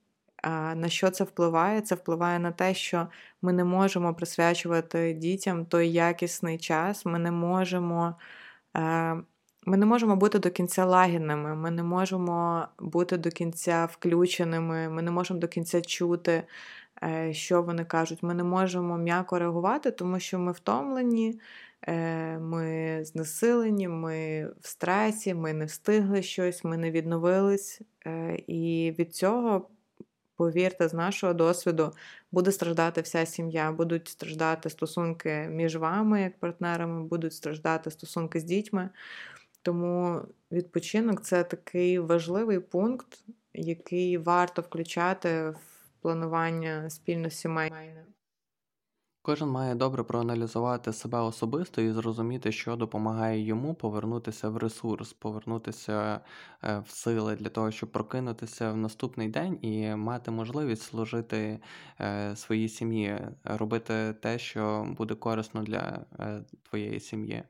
На що це впливає? Це впливає на те, що ми не можемо присвячувати дітям той якісний час, ми не можемо. Е, ми не можемо бути до кінця лагідними, ми не можемо бути до кінця включеними, ми не можемо до кінця чути, е, що вони кажуть. Ми не можемо м'яко реагувати, тому що ми втомлені, е, ми знесилені, ми в стресі, ми не встигли щось, ми не відновились. І від цього повірте, з нашого досвіду буде страждати вся сім'я, будуть страждати стосунки між вами, як партнерами, будуть страждати стосунки з дітьми. Тому відпочинок це такий важливий пункт, який варто включати в планування спільно сімейне. Кожен має добре проаналізувати себе особисто і зрозуміти, що допомагає йому повернутися в ресурс, повернутися е, в сили для того, щоб прокинутися в наступний день і мати можливість служити е, своїй сім'ї, робити те, що буде корисно для е, твоєї сім'ї.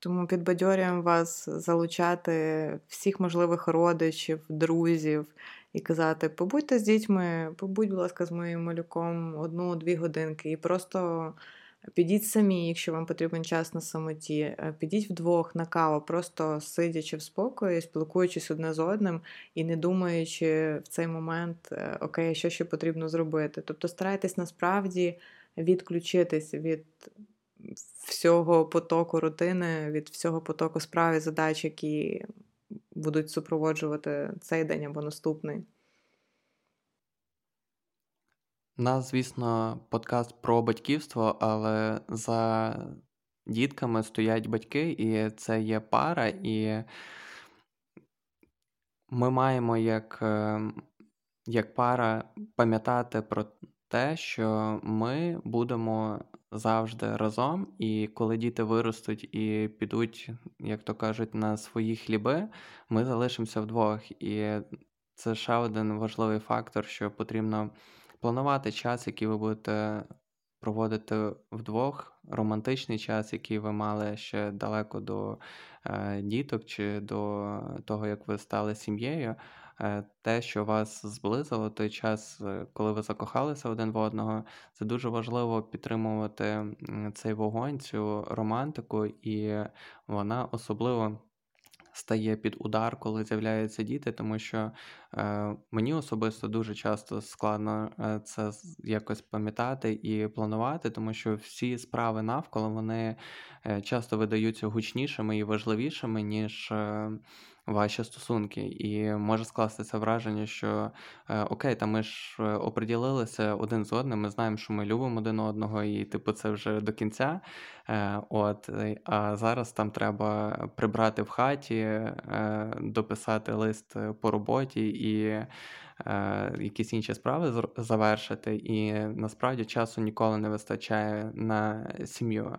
Тому підбадьорюємо вас залучати всіх можливих родичів, друзів і казати: побудьте з дітьми, побудь, будь ласка, з моїм малюком одну-дві годинки, і просто підіть самі, якщо вам потрібен час на самоті, е, підіть вдвох на каву, просто сидячи в спокої, спілкуючись одне з одним і не думаючи в цей момент, е, окей, що ще потрібно зробити. Тобто старайтесь насправді відключитись від. Всього потоку рутини, від всього потоку справ і задач, які будуть супроводжувати цей день або наступний. У нас, звісно, подкаст про батьківство, але за дітками стоять батьки, і це є пара, і ми маємо як, ем, як пара пам'ятати про те, що ми будемо завжди разом, і коли діти виростуть і підуть, як то кажуть, на свої хліби, ми залишимося вдвох. І це ще один важливий фактор, що потрібно планувати час, який ви будете проводити вдвох, романтичний час, який ви мали ще далеко до е, діток чи до того, як ви стали сім'єю. Е, те, що вас зблизило, той час, е, коли ви закохалися один в одного, це дуже важливо підтримувати цей вогонь, цю романтику, і вона особливо стає під удар, коли з'являються діти, тому що е, мені особисто дуже часто складно е, це якось пам'ятати і планувати, тому що всі справи навколо вони часто видаються гучнішими і важливішими, ніж. Ваші стосунки, і може скластися враження, що е, окей, та ми ж е, оприділилися один з одним, ми знаємо, що ми любимо один одного, і типу це вже до кінця. Е, от, А зараз там треба прибрати в хаті, дописати лист по роботі і якісь інші справи завершити. І насправді часу ніколи не вистачає на сім'ю,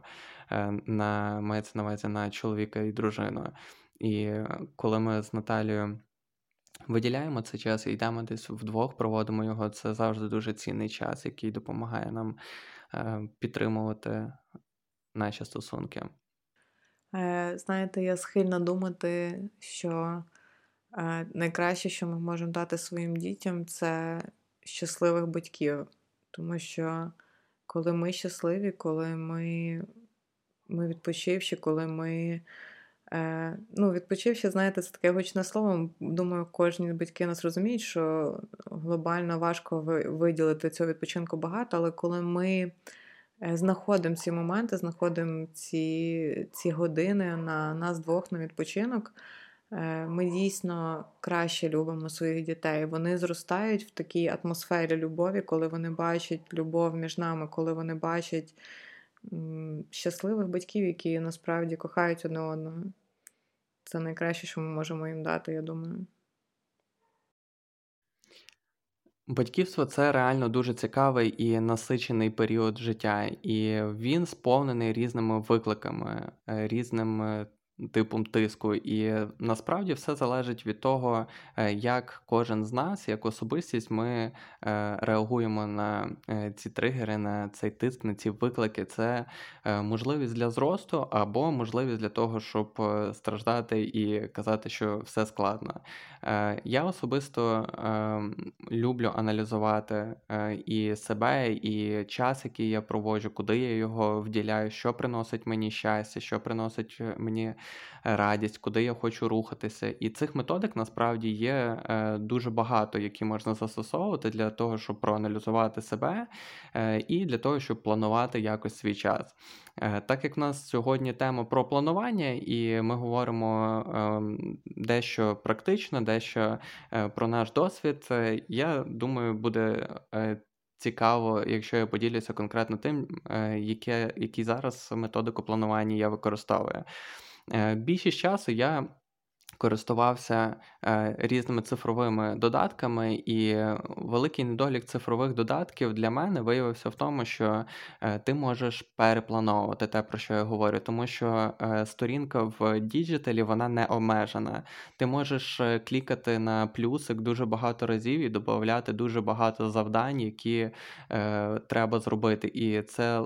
на мається на увазі на чоловіка і дружину. І коли ми з Наталією виділяємо цей час і йдемо десь вдвох, проводимо його, це завжди дуже цінний час, який допомагає нам е, підтримувати наші стосунки. Е, знаєте, я схильна думати, що е, найкраще, що ми можемо дати своїм дітям, це щасливих батьків. Тому що коли ми щасливі, коли ми ми відпочивши, коли ми Е, ну, Відпочивши, знаєте, це таке гучне слово. Думаю, кожні батьки нас розуміють, що глобально важко виділити цього відпочинку багато, але коли ми е, знаходимо ці моменти, знаходимо ці ці години на нас двох на відпочинок, е, ми дійсно краще любимо своїх дітей. Вони зростають в такій атмосфері любові, коли вони бачать любов між нами, коли вони бачать щасливих батьків, які насправді кохають одне одного. Це найкраще, що ми можемо їм дати, я думаю. Батьківство це реально дуже цікавий і насичений період життя, і він сповнений різними викликами, е, різними типом тиску. І насправді все залежить від того, е, як кожен з нас, як особистість, ми е, реагуємо на е, ці тригери, на цей тиск, на ці виклики. Це можливість для зросту або можливість для того, щоб страждати і казати, що все складно. Я особисто люблю аналізувати і себе, і час, який я проводжу, куди я його вділяю, що приносить мені щастя, що приносить мені радість, куди я хочу рухатися. І цих методик насправді є е, дуже багато, які можна застосовувати для того, щоб проаналізувати себе, е, і для того, щоб планувати якось свій час. Е, так як в нас сьогодні тема про планування, і ми говоримо ем, дещо практично, дещо про наш досвід, я думаю, буде. Цікаво, якщо я поділюся конкретно тим, яке, які зараз методику планування я використовую. Е, більшість часу я користувався е, різними цифровими додатками, і великий недолік цифрових додатків для мене виявився в тому, що е, ти можеш переплановувати те, про що я говорю, тому що е, сторінка в діджиталі вона не обмежена. Ти можеш клікати на плюсик дуже багато разів і додати дуже багато завдань, які треба зробити. І це,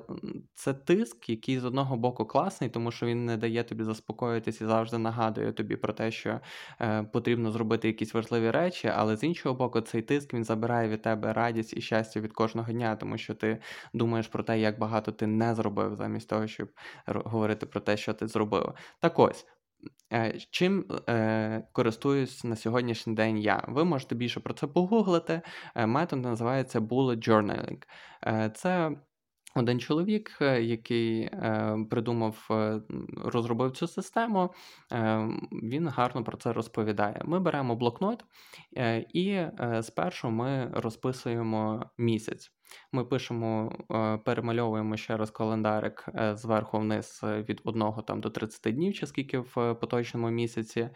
це тиск, який з одного боку класний, тому що він не дає тобі заспокоїтись і завжди нагадує тобі про те, що е, потрібно зробити якісь важливі речі, але з іншого боку, цей тиск він забирає від тебе радість і щастя від кожного дня, тому що ти думаєш про те, як багато ти не зробив, замість того, щоб говорити про те, що ти зробив. Так ось. Е, чим е, користуюсь на сьогоднішній день я? Ви можете більше про це погуглити. Е, метод називається Bullet Journaling. Е, Це один чоловік, е, який е, придумав, е, розробив цю систему, він гарно про це розповідає. Ми беремо блокнот і спершу ми розписуємо місяць. Ми пишемо, е, перемальовуємо ще раз календарик е, зверху вниз е, від 1 там, до 30 днів, чи скільки в поточному місяці.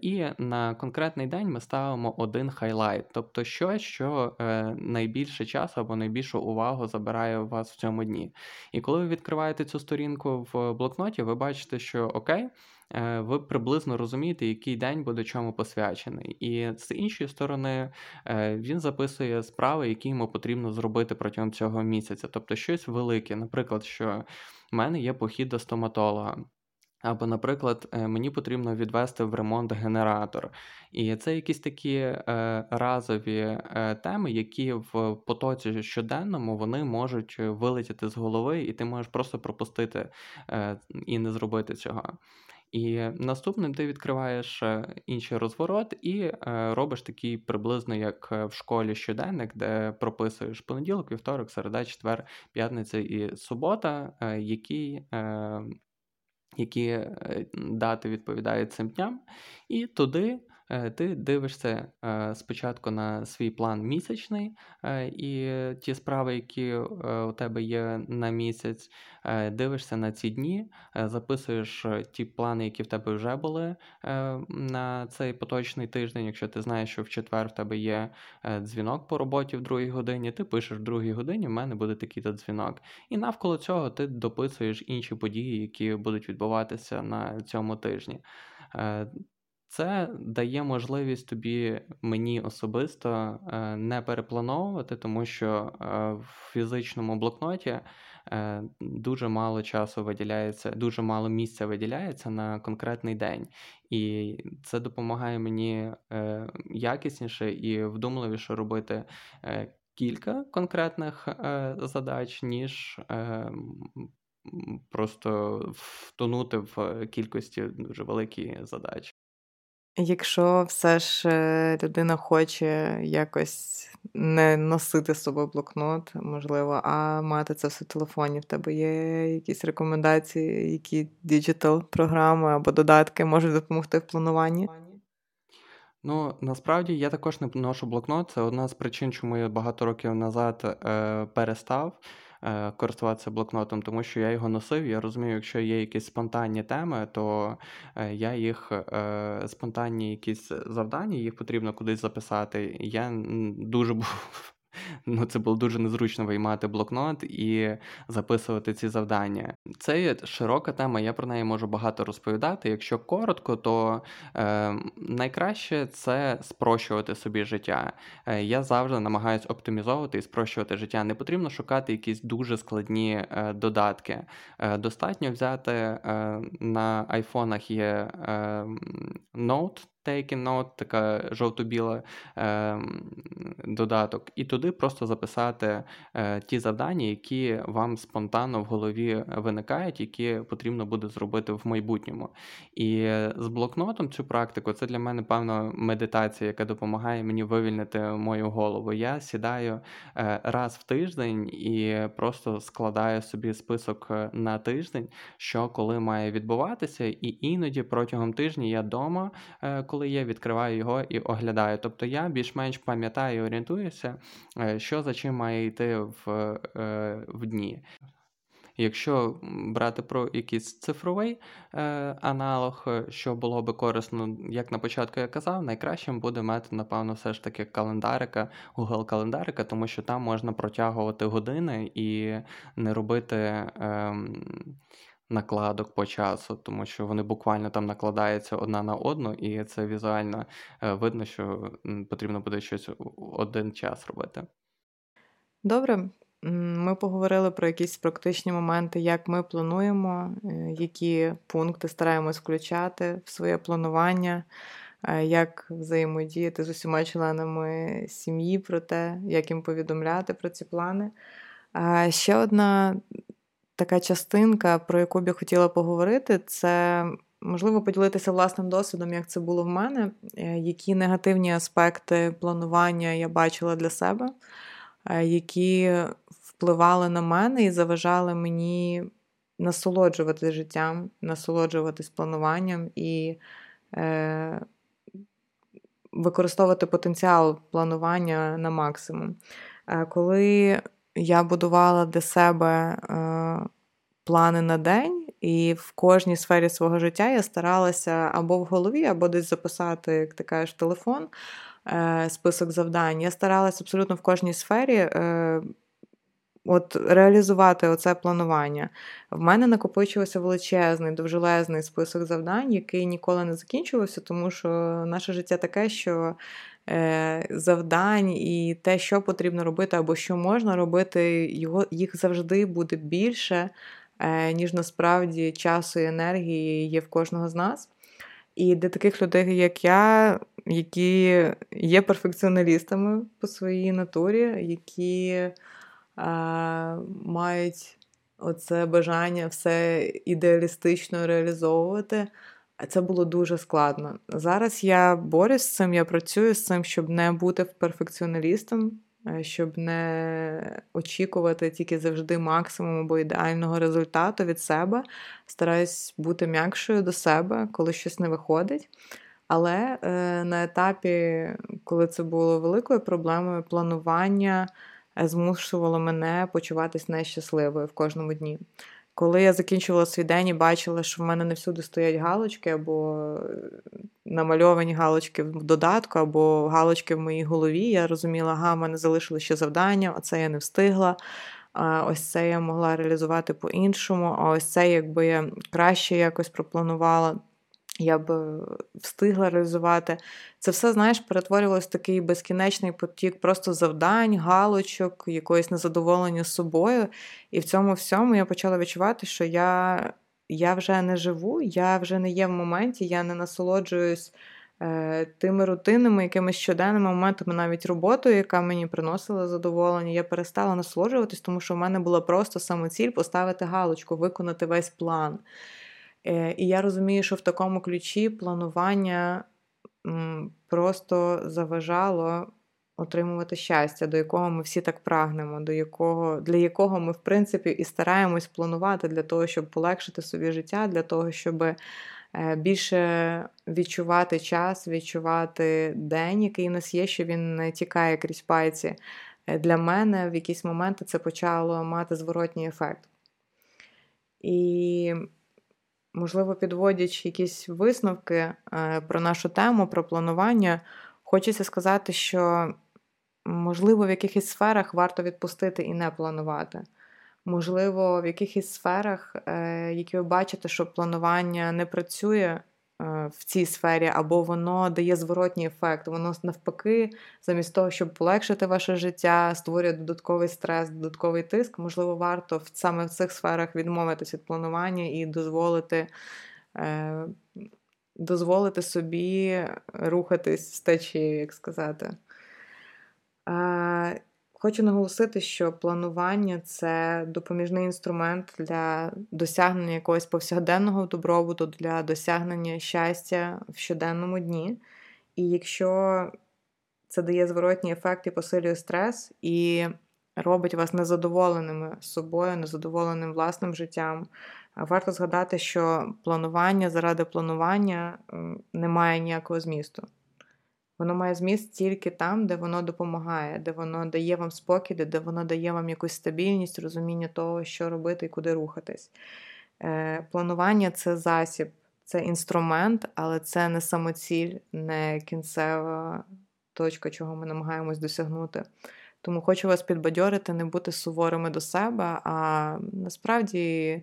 І на конкретний день ми ставимо один хайлайт, тобто щось, що найбільше часу або найбільшу увагу забирає у вас в цьому дні. І коли ви відкриваєте цю сторінку в блокноті, ви бачите, що окей. Е, ви приблизно розумієте, який день буде чому посвячений. І з іншої сторони, е, він записує справи, які йому потрібно зробити протягом цього місяця. Тобто щось велике. Наприклад, що в мене є похід до стоматолога. Або, наприклад, е, мені потрібно відвести в ремонт генератор. І це якісь такі е, разові е, теми, які в потоці щоденному вони можуть вилетіти з голови, і ти можеш просто пропустити е, і не зробити цього. І наступним ти відкриваєш е, інший розворот і е, робиш такий приблизно як в школі щоденник, де прописуєш понеділок, вівторок, середа, четвер, п'ятниця і субота, які які дати відповідають цим дням, і туди Е, ти дивишся е, спочатку на свій план місячний е, і ті справи, які у тебе є на місяць, дивишся на ці дні, записуєш ті плани, які в тебе вже були на цей поточний тиждень. Якщо ти знаєш, що в четвер в тебе є дзвінок по роботі в другій годині, ти пишеш в другій годині, в мене буде такий-то дзвінок. І навколо цього ти дописуєш інші події, які будуть відбуватися на цьому тижні. Це дає можливість тобі, мені особисто, е, не переплановувати, тому що е, в фізичному блокноті е, дуже мало часу виділяється, дуже мало місця виділяється на конкретний день. І це допомагає мені якісніше і вдумливіше робити кілька конкретних задач, ніж просто втонути в кількості дуже великі задачі. Якщо все ж е, людина хоче якось не носити з собою блокнот, можливо, а мати це все в телефоні, в тебе є якісь рекомендації, які digital програми або додатки можуть допомогти в плануванні? Ну, насправді я також не ношу блокнот. Це одна з причин, чому я багато років назад е, перестав. Е, користуватися блокнотом, тому що я його носив. Я розумію, якщо є якісь спонтанні теми, то е, я їх е, спонтанні якісь завдання, їх потрібно кудись записати. Я дуже [laughs] був [laughs] Ну, це було дуже незручно виймати блокнот і записувати ці завдання. Це є широка тема, я про неї можу багато розповідати. Якщо коротко, то е, найкраще це спрощувати собі життя. Е, Я завжди намагаюся оптимізовувати і спрощувати життя. Не потрібно шукати якісь дуже складні е, додатки. Е, Достатньо взяти е, на айфонах є е, Note, Taking Note, така жовто-біла е, додаток, і туди просто записати е, ті завдання, які вам спонтанно в голові виникають, які потрібно буде зробити в майбутньому. І з блокнотом цю практику це для мене певна медитація, яка допомагає мені вивільнити мою голову. Я сідаю е, раз в тиждень і просто складаю собі список е, на тиждень, що коли має відбуватися, і іноді протягом тижня я вдома. Е, коли я відкриваю його і оглядаю. Тобто я більш-менш пам'ятаю і орієнтуюся, е, що за чим має йти в, е, в дні. Якщо брати про якийсь цифровий е, аналог, що було би корисно, як на початку я казав, найкращим буде метод, напевно, все ж таки календарика, Google календарика, тому що там можна протягувати години і не робити. Е, накладок по часу, тому що вони буквально там накладаються одна на одну, і це візуально е, видно, що потрібно буде щось один час робити. Добре. Ми поговорили про якісь практичні моменти, як ми плануємо, е, які пункти стараємось включати в своє планування, е, як взаємодіяти з усіма членами сім'ї про те, як їм повідомляти про ці плани. Ще одна така частинка, про яку б я хотіла поговорити, це можливо поділитися власним досвідом, як це було в мене, е, які негативні аспекти планування я бачила для себе, е, які впливали на мене і заважали мені насолоджувати життям, насолоджуватись плануванням і е, використовувати потенціал планування на максимум. Е, коли я будувала для себе е, плани на день, і в кожній сфері свого життя я старалася або в голові, або десь записати, як ти кажеш, телефон, е, список завдань. Я старалася абсолютно в кожній сфері. Е, От реалізувати оце планування. В мене накопичувався величезний, довжелезний список завдань, який ніколи не закінчувався, тому що наше життя таке, що завдань і те, що потрібно робити, або що можна робити, його, їх завжди буде більше, е, ніж насправді часу і енергії є в кожного з нас. І для таких людей, як я, які є перфекціоналістами по своїй натурі, які а, мають оце бажання все ідеалістично реалізовувати, Це було дуже складно. Зараз я борюсь з цим, я працюю з цим, щоб не бути перфекціоналістом, е, щоб не очікувати тільки завжди максимум або ідеального результату від себе. Стараюсь бути м'якшою до себе, коли щось не виходить. Але е, на етапі, коли це було великою проблемою, планування е, змушувало мене почуватись нещасливою в кожному дні. Коли я закінчувала свій день і бачила, що в мене не всюди стоять галочки, або е, намальовані галочки в додатку, або галочки в моїй голові, я розуміла, ага, в мене залишили ще завдання, оце я не встигла. А ось це я могла реалізувати по-іншому, а ось це, якби я краще якось пропланувала я б е, встигла реалізувати. Це все, знаєш, перетворювалося в такий безкінечний потік просто завдань, галочок, якоїсь незадоволення собою. І в цьому всьому я почала відчувати, що я я вже не живу, я вже не є в моменті, я не насолоджуюсь е, тими рутинними, якимись щоденними моментами, навіть роботою, яка мені приносила задоволення. Я перестала насолоджуватись, тому що в мене була просто самоціль поставити галочку, виконати весь план. Е, і я розумію, що в такому ключі планування просто заважало отримувати щастя, до якого ми всі так прагнемо, до якого, для якого ми, в принципі, і стараємось планувати для того, щоб полегшити собі життя, для того, щоб е, більше відчувати час, відчувати день, який у нас є, що він не тікає крізь пальці. Е, для мене в якісь моменти це почало мати зворотній ефект. І можливо, підводячи якісь висновки е, про нашу тему, про планування, хочеться сказати, що, можливо, в якихось сферах варто відпустити і не планувати. Можливо, в якихось сферах, е, які ви бачите, що планування не працює, в цій сфері, або воно дає зворотній ефект. Воно навпаки, замість того, щоб полегшити ваше життя, створює додатковий стрес, додатковий тиск. Можливо, варто саме в цих сферах відмовитися від планування і дозволити. Е, дозволити собі рухатись з течією, як сказати. Хочу наголосити, що планування це допоміжний інструмент для досягнення якогось повсякденного добробуту, для досягнення щастя в щоденному дні. І якщо це дає зворотній ефект і посилює стрес, і робить вас незадоволеними собою, незадоволеним власним життям, варто згадати, що планування заради планування не має ніякого змісту. Воно має зміст тільки там, де воно допомагає, де воно дає вам спокій, де воно дає вам якусь стабільність, розуміння того, що робити і куди рухатись. Е, Планування це засіб, це інструмент, але це не самоціль, не кінцева точка, чого ми намагаємось досягнути. Тому хочу вас підбадьорити, не бути суворими до себе, а насправді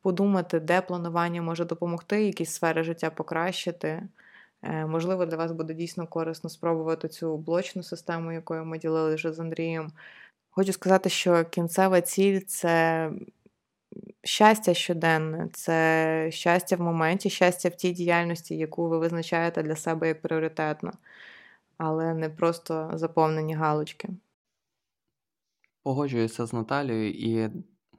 подумати, де планування може допомогти, якісь сфери життя покращити. Е, можливо, для вас буде дійсно корисно спробувати цю блочну систему, якою ми ділили вже з Андрієм. Хочу сказати, що кінцева ціль це щастя щоденне, це щастя в моменті, щастя в тій діяльності, яку ви визначаєте для себе як пріоритетно, але не просто заповнені галочки. Погоджуюся з Наталією і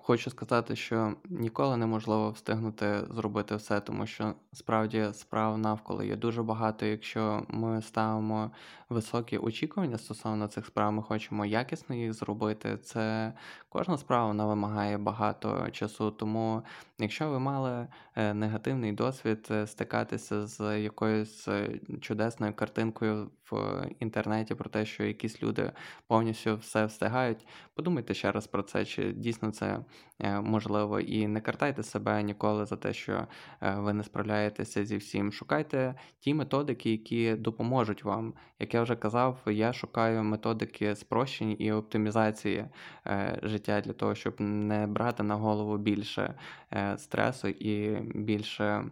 Хочу сказати, що ніколи неможливо встигнути зробити все, тому що справді справ навколо є дуже багато. Якщо ми ставимо високі очікування стосовно цих справ, ми хочемо якісно їх зробити. Це кожна справа вона вимагає багато часу. Тому, якщо ви мали е, негативний досвід е, стикатися з якоюсь е, чудесною картинкою в інтернеті про те, що якісь люди повністю все встигають, подумайте ще раз про це, чи дійсно це можливо, і не картайте себе ніколи за те, що ви не справляєтеся зі всім. Шукайте ті методики, які допоможуть вам. Як я вже казав, я шукаю методики спрощень і оптимізації е, життя для того, щоб не брати на голову більше е, стресу і більше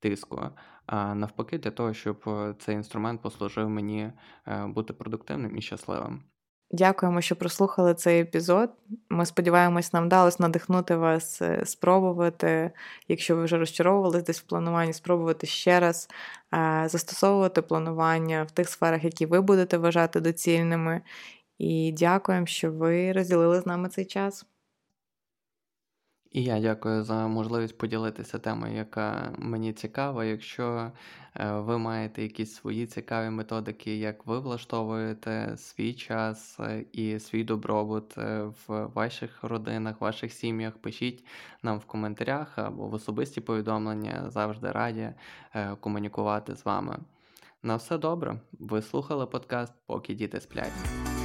тиску. А навпаки, для того, щоб цей інструмент послужив мені е, бути продуктивним і щасливим. Дякуємо, що прослухали цей епізод. Ми сподіваємось, нам вдалося надихнути вас е, спробувати, якщо ви вже розчаровувались десь в плануванні, спробувати ще раз е, застосовувати планування в тих сферах, які ви будете вважати доцільними. І дякуємо, що ви розділили з нами цей час. І я дякую за можливість поділитися темою, яка мені цікава. Якщо е, ви маєте якісь свої цікаві методики, як ви влаштовуєте свій час е, і свій добробут е, в ваших родинах, ваших сім'ях, пишіть нам в коментарях або в особисті повідомлення. Завжди раді комунікувати з вами. На все добре. Ви слухали подкаст, поки діти сплять.